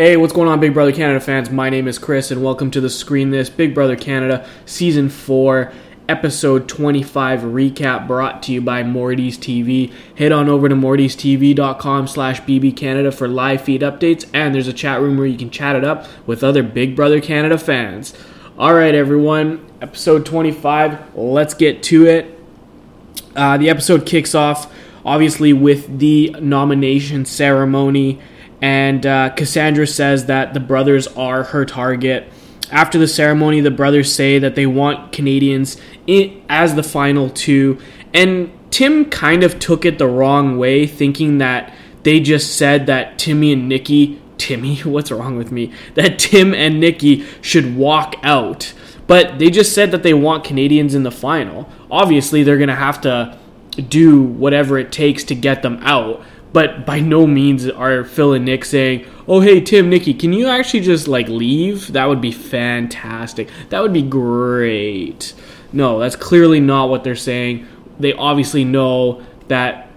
Hey, what's going on, Big Brother Canada fans? My name is Chris, and welcome to the Screen This Big Brother Canada Season 4, Episode 25 recap brought to you by Morty's TV. Head on over to mortystv.com slash bbcanada for live feed updates, and there's a chat room where you can chat it up with other Big Brother Canada fans. All right, everyone, Episode 25, let's get to it. Uh, the episode kicks off, obviously, with the nomination ceremony and uh, Cassandra says that the brothers are her target. After the ceremony, the brothers say that they want Canadians in, as the final two, and Tim kind of took it the wrong way, thinking that they just said that Timmy and Nikki, Timmy, what's wrong with me? That Tim and Nikki should walk out. But they just said that they want Canadians in the final. Obviously, they're going to have to do whatever it takes to get them out. But by no means are Phil and Nick saying, "Oh, hey Tim, Nikki, can you actually just like leave? That would be fantastic. That would be great." No, that's clearly not what they're saying. They obviously know that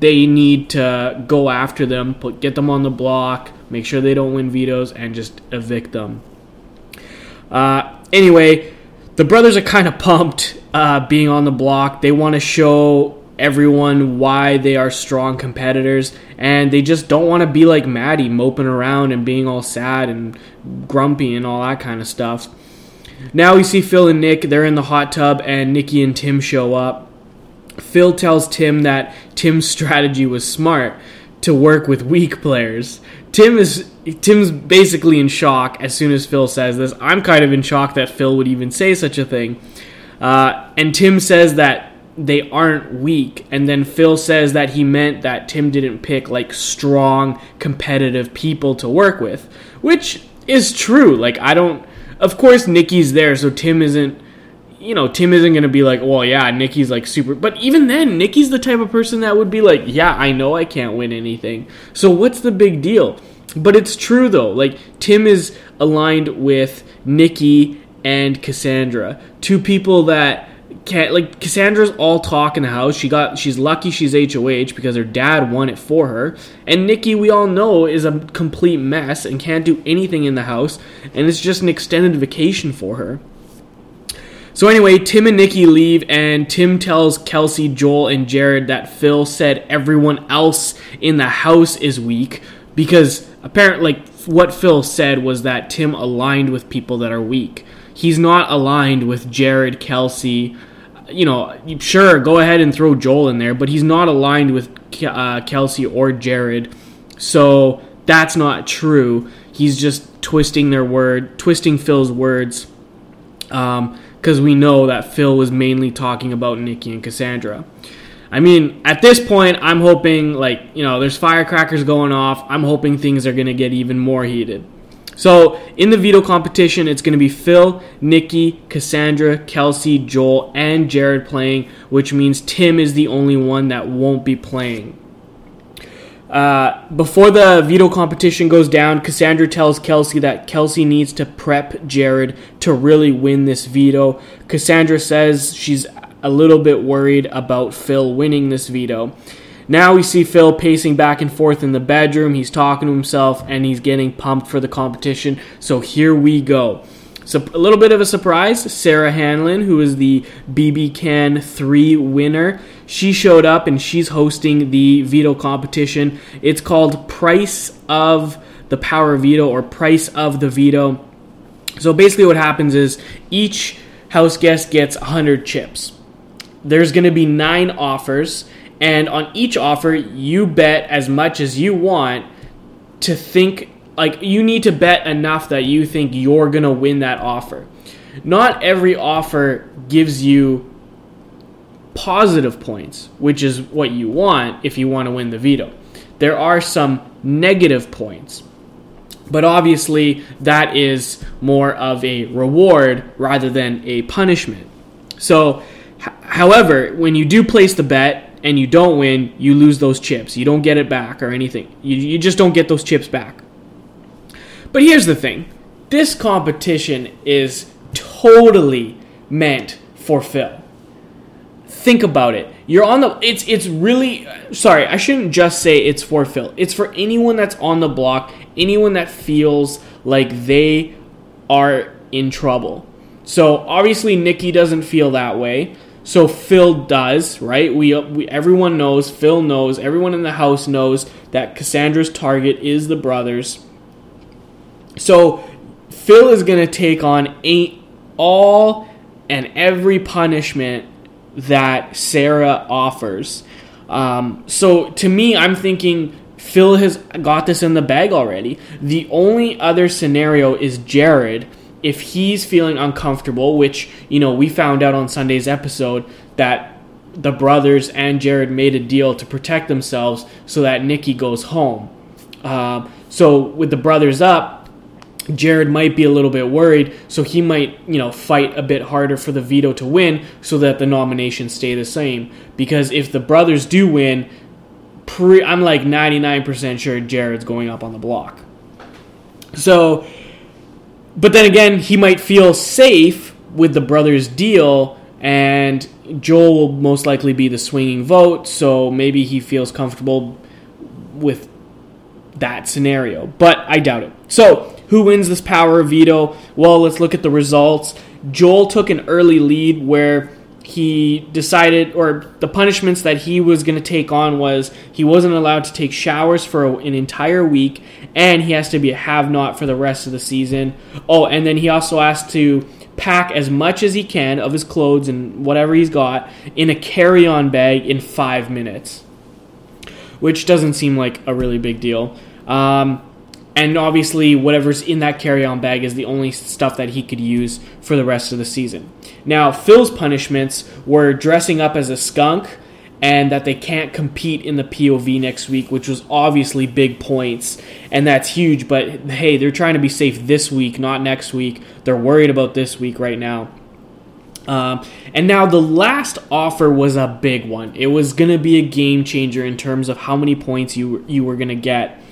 they need to go after them, put get them on the block, make sure they don't win vetoes, and just evict them. Uh, anyway, the brothers are kind of pumped uh, being on the block. They want to show everyone why they are strong competitors and they just don't want to be like Maddie moping around and being all sad and grumpy and all that kind of stuff. Now we see Phil and Nick, they're in the hot tub and Nikki and Tim show up. Phil tells Tim that Tim's strategy was smart to work with weak players. Tim is Tim's basically in shock as soon as Phil says this. I'm kind of in shock that Phil would even say such a thing. Uh, and Tim says that they aren't weak. And then Phil says that he meant that Tim didn't pick like strong, competitive people to work with, which is true. Like, I don't. Of course, Nikki's there, so Tim isn't. You know, Tim isn't going to be like, well, yeah, Nikki's like super. But even then, Nikki's the type of person that would be like, yeah, I know I can't win anything. So what's the big deal? But it's true, though. Like, Tim is aligned with Nikki and Cassandra, two people that like Cassandra's all talk in the house. She got she's lucky she's HOH because her dad won it for her. And Nikki, we all know, is a complete mess and can't do anything in the house, and it's just an extended vacation for her. So anyway, Tim and Nikki leave, and Tim tells Kelsey, Joel, and Jared that Phil said everyone else in the house is weak because apparently, like what Phil said was that Tim aligned with people that are weak. He's not aligned with Jared, Kelsey, you know, sure, go ahead and throw Joel in there, but he's not aligned with uh, Kelsey or Jared, so that's not true. He's just twisting their word, twisting Phil's words, because um, we know that Phil was mainly talking about Nikki and Cassandra. I mean, at this point, I'm hoping, like, you know, there's firecrackers going off. I'm hoping things are going to get even more heated. So in the veto competition, it's going to be Phil, Nikki, Cassandra, Kelsey, Joel, and Jared playing, which means Tim is the only one that won't be playing. Uh, before the veto competition goes down, Cassandra tells Kelsey that Kelsey needs to prep Jared to really win this veto. Cassandra says she's a little bit worried about Phil winning this veto. Now we see Phil pacing back and forth in the bedroom. He's talking to himself and he's getting pumped for the competition. So here we go. So a little bit of a surprise. Sarah Hanlon, who is the BB Can 3 winner, she showed up and she's hosting the veto competition. It's called Price of the Power Veto or Price of the Veto. So basically, what happens is each house guest gets 100 chips. There's going to be nine offers and on each offer, you bet as much as you want to think like you need to bet enough that you think you're going to win that offer. Not every offer gives you positive points, which is what you want if you want to win the veto. There are some negative points. But obviously, that is more of a reward rather than a punishment. So, h- however, when you do place the bet, and you don't win, you lose those chips. You don't get it back or anything. You, you just don't get those chips back. But here's the thing this competition is totally meant for Phil. Think about it. You're on the it's it's really sorry, I shouldn't just say it's for Phil. It's for anyone that's on the block anyone that feels like they are in trouble. So obviously Nikki doesn't feel that way. So Phil does, right? We, we everyone knows, Phil knows, everyone in the house knows that Cassandra's target is the brothers. So Phil is going to take on eight, all and every punishment that Sarah offers. Um, so to me, I'm thinking Phil has got this in the bag already. The only other scenario is Jared if he's feeling uncomfortable, which, you know, we found out on Sunday's episode that the brothers and Jared made a deal to protect themselves so that Nikki goes home. Uh, so with the brothers up, Jared might be a little bit worried, so he might, you know, fight a bit harder for the veto to win so that the nominations stay the same. Because if the brothers do win, pre- I'm like 99% sure Jared's going up on the block. So but then again, he might feel safe with the brothers' deal, and Joel will most likely be the swinging vote, so maybe he feels comfortable with that scenario. But I doubt it. So, who wins this power of veto? Well, let's look at the results. Joel took an early lead where he decided, or the punishments that he was going to take on was he wasn't allowed to take showers for an entire week, and he has to be a have not for the rest of the season. Oh, and then he also has to pack as much as he can of his clothes and whatever he's got in a carry on bag in five minutes, which doesn't seem like a really big deal. Um, and obviously whatever's in that carry-on bag is the only stuff that he could use for the rest of the season. Now, Phil's punishments were dressing up as a skunk and that they can't compete in the POV next week, which was obviously big points, and that's huge. But hey, they're trying to be safe this week, not next week. They're worried about this week right now. Um, and now the last offer was a big one. It was going to be a game changer in terms of how many points you you were going to get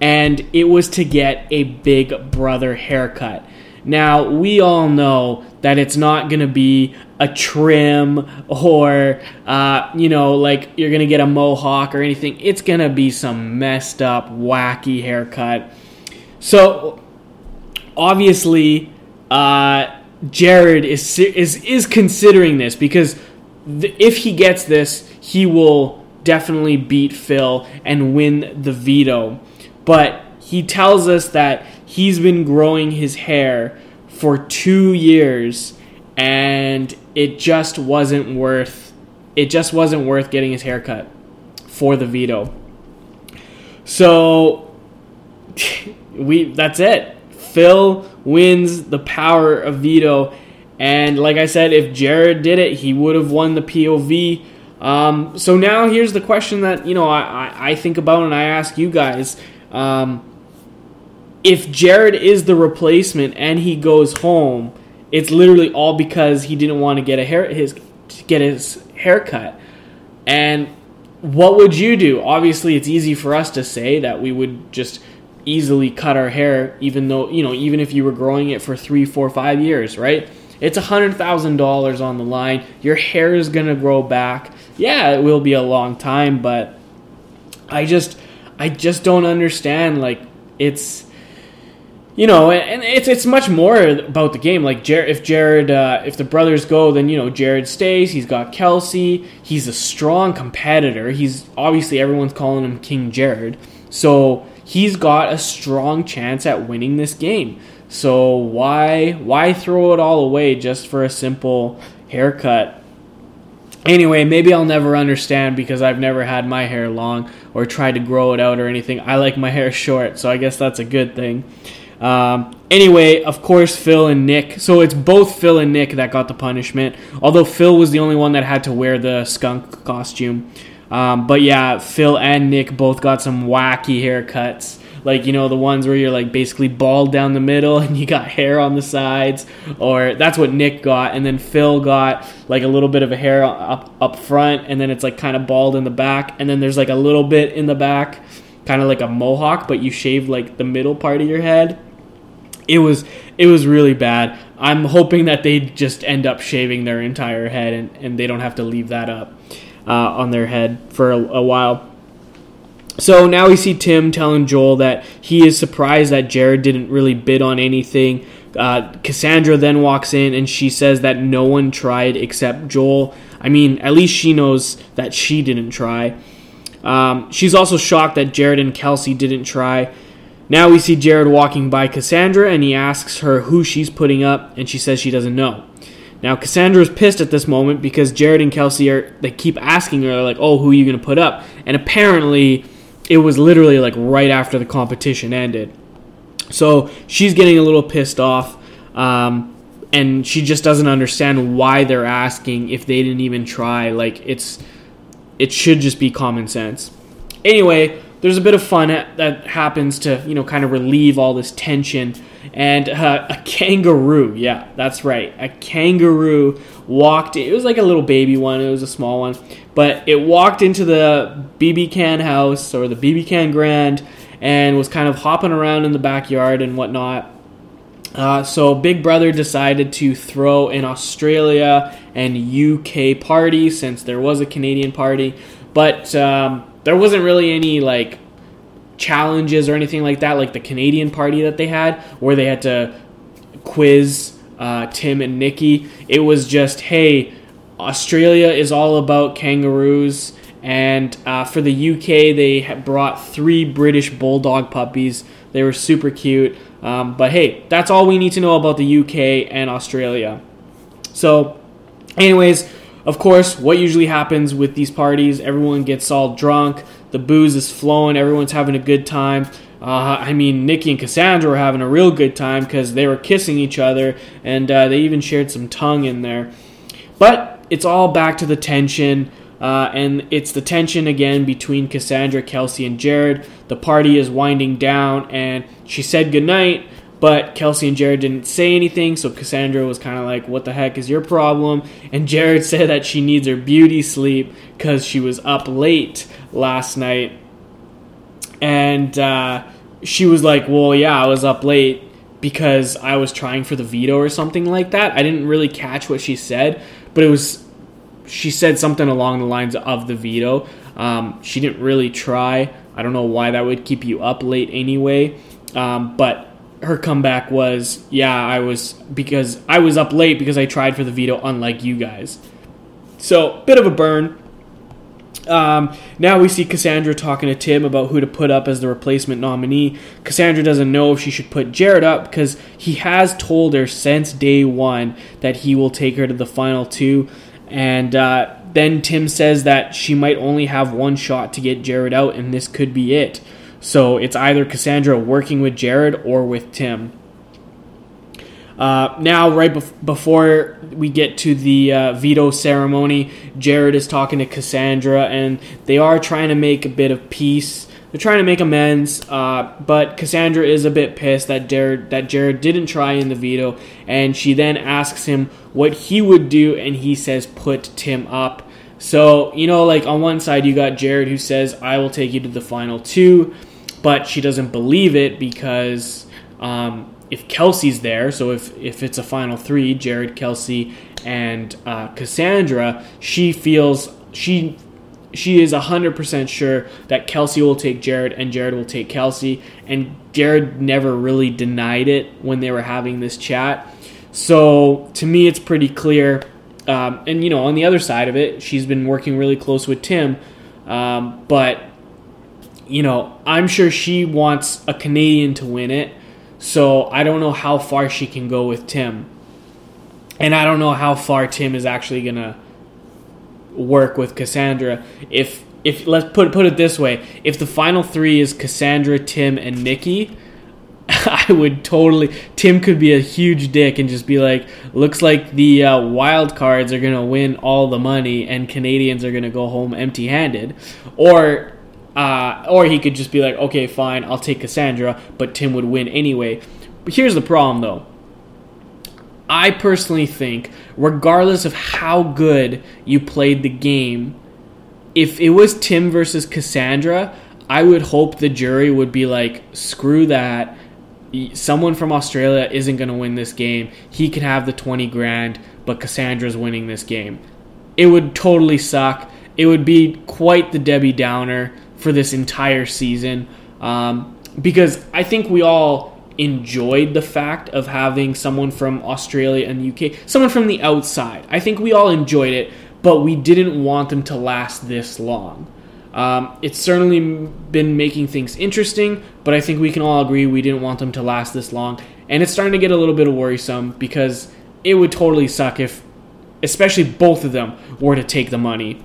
and it was to get a big brother haircut. Now, we all know that it's not going to be a trim or, uh, you know, like you're going to get a mohawk or anything. It's going to be some messed up, wacky haircut. So, obviously, uh, Jared is, is, is considering this because th- if he gets this, he will definitely beat Phil and win the veto but he tells us that he's been growing his hair for two years and it just wasn't worth it just wasn't worth getting his hair cut for the veto. So we that's it. Phil wins the power of veto and like i said if jared did it he would have won the pov um, so now here's the question that you know I, I think about and i ask you guys. Um, if Jared is the replacement and he goes home, it's literally all because he didn't want to get a hair his get his haircut. And what would you do? Obviously, it's easy for us to say that we would just easily cut our hair, even though you know, even if you were growing it for three, four, five years, right? It's a hundred thousand dollars on the line. Your hair is gonna grow back. Yeah, it will be a long time, but I just I just don't understand. Like it's you know, and it's it's much more about the game. Like Jared, if Jared, uh, if the brothers go, then you know Jared stays. He's got Kelsey. He's a strong competitor. He's obviously everyone's calling him King Jared, so he's got a strong chance at winning this game. So why why throw it all away just for a simple haircut? Anyway, maybe I'll never understand because I've never had my hair long or tried to grow it out or anything. I like my hair short, so I guess that's a good thing. Um, anyway, of course, Phil and Nick. So it's both Phil and Nick that got the punishment. Although Phil was the only one that had to wear the skunk costume. Um, but yeah, Phil and Nick both got some wacky haircuts like you know the ones where you're like basically bald down the middle and you got hair on the sides or that's what Nick got and then Phil got like a little bit of a hair up up front and then it's like kind of bald in the back and then there's like a little bit in the back kind of like a mohawk but you shave like the middle part of your head it was it was really bad i'm hoping that they just end up shaving their entire head and, and they don't have to leave that up uh, on their head for a, a while So now we see Tim telling Joel that he is surprised that Jared didn't really bid on anything. Uh, Cassandra then walks in and she says that no one tried except Joel. I mean, at least she knows that she didn't try. Um, she's also shocked that Jared and Kelsey didn't try. Now we see Jared walking by Cassandra and he asks her who she's putting up, and she says she doesn't know. Now Cassandra is pissed at this moment because Jared and Kelsey are they keep asking her like, "Oh, who are you going to put up?" And apparently, it was literally like right after the competition ended. So she's getting a little pissed off, um, and she just doesn't understand why they're asking if they didn't even try. Like it's, it should just be common sense. Anyway, there's a bit of fun that happens to you know kind of relieve all this tension. And uh, a kangaroo. Yeah that's right. A kangaroo walked it was like a little baby one. It was a small one. But it walked into the bb can house or the bb can grand and was kind of hopping around in the backyard and whatnot. Uh, so big brother decided to throw an australia and uk party since there was a canadian party. But um, there wasn't really any like challenges or anything like that, like the Canadian party that they had, where they had to quiz uh, Tim and Nikki. It was just, hey, Australia is all about kangaroos, and uh, for the UK, they brought three British bulldog puppies. They were super cute. Um, but hey, that's all we need to know about the UK and Australia. So, anyways, of course, what usually happens with these parties, everyone gets all drunk the booze is flowing. Everyone's having a good time. Uh, I mean, Nikki and Cassandra were having a real good time because they were kissing each other, and uh, they even shared some tongue in there. But it's all back to the tension, uh, and it's the tension again between Cassandra, Kelsey, and Jared. The party is winding down, and she said goodnight, but Kelsey and Jared didn't say anything, so Cassandra was kind of like, What the heck is your problem? And Jared said that she needs her beauty sleep because she was up late last night. And uh, she was like, Well, yeah, I was up late because I was trying for the veto or something like that. I didn't really catch what she said, but it was. She said something along the lines of the veto. Um, she didn't really try. I don't know why that would keep you up late anyway. Um, but her comeback was, yeah, I was because I was up late because I tried for the veto, unlike you guys. So, bit of a burn. Um, now we see Cassandra talking to Tim about who to put up as the replacement nominee. Cassandra doesn't know if she should put Jared up because he has told her since day one that he will take her to the final two. And uh, then Tim says that she might only have one shot to get Jared out, and this could be it. So it's either Cassandra working with Jared or with Tim. Uh, now, right bef- before we get to the uh, veto ceremony, Jared is talking to Cassandra, and they are trying to make a bit of peace. They're trying to make amends, uh, but Cassandra is a bit pissed that Jared that Jared didn't try in the veto, and she then asks him what he would do, and he says, "Put Tim up." So you know, like on one side you got Jared who says, "I will take you to the final two but she doesn't believe it because um, if Kelsey's there, so if if it's a final three, Jared, Kelsey, and uh, Cassandra, she feels she she is 100% sure that Kelsey will take Jared and Jared will take Kelsey. And Jared never really denied it when they were having this chat. So to me, it's pretty clear. Um, and, you know, on the other side of it, she's been working really close with Tim. Um, but you know, I'm sure she wants a Canadian to win it. So I don't know how far she can go with Tim. And I don't know how far Tim is actually going to work with Cassandra. If if let's put put it this way, if the final 3 is Cassandra, Tim and Nikki, I would totally. Tim could be a huge dick and just be like, "Looks like the uh, wild cards are gonna win all the money, and Canadians are gonna go home empty-handed," or uh, or he could just be like, okay, fine, I'll take Cassandra, but Tim would win anyway. But here's the problem, though. I personally think, regardless of how good you played the game, if it was Tim versus Cassandra, I would hope the jury would be like, screw that. Someone from Australia isn't going to win this game. He can have the 20 grand, but Cassandra's winning this game. It would totally suck. It would be quite the Debbie Downer for this entire season um, because I think we all enjoyed the fact of having someone from Australia and UK, someone from the outside. I think we all enjoyed it, but we didn't want them to last this long. Um, it's certainly been making things interesting, but I think we can all agree we didn't want them to last this long. And it's starting to get a little bit worrisome because it would totally suck if, especially both of them, were to take the money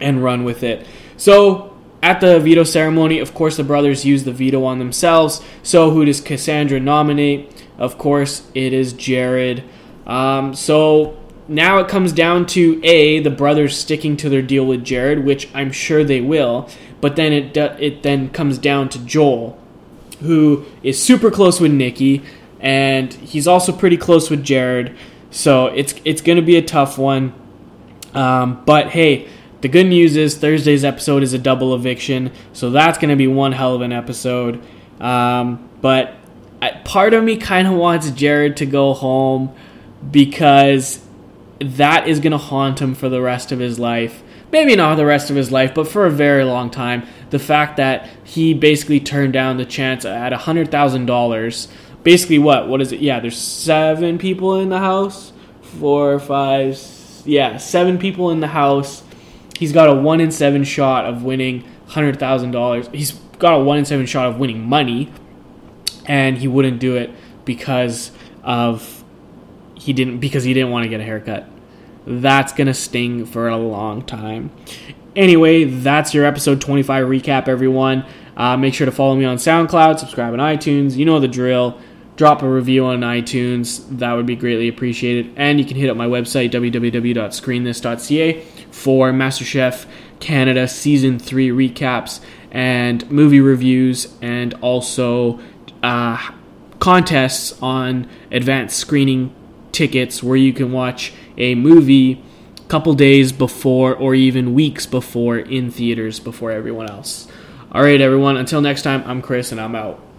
and run with it. So at the veto ceremony, of course, the brothers use the veto on themselves. So who does Cassandra nominate? Of course, it is Jared. Um, so now it comes down to a the brothers sticking to their deal with Jared, which I'm sure they will. But then it it then comes down to Joel, who is super close with Nikki, and he's also pretty close with Jared. So it's it's going to be a tough one. Um, but hey, the good news is Thursday's episode is a double eviction, so that's going to be one hell of an episode. Um, but I, part of me kind of wants Jared to go home because that is going to haunt him for the rest of his life. Maybe not the rest of his life, but for a very long time. The fact that he basically turned down the chance at $100,000. Basically, what? What is it? Yeah, there's seven people in the house. Four, five, yeah, seven people in the house. He's got a one in seven shot of winning $100,000. He's got a one in seven shot of winning money, and he wouldn't do it because of he didn't because he didn't want to get a haircut. That's gonna sting for a long time. Anyway, that's your episode 25 recap, everyone. Uh, make sure to follow me on SoundCloud, subscribe on iTunes. You know the drill. Drop a review on iTunes. That would be greatly appreciated. And you can hit up my website, www.screenthis.ca, for MasterChef Canada Season 3 recaps and movie reviews, and also uh, contests on advanced screening tickets where you can watch a movie couple days before or even weeks before in theaters before everyone else. All right, everyone, until next time, I'm Chris and I'm out.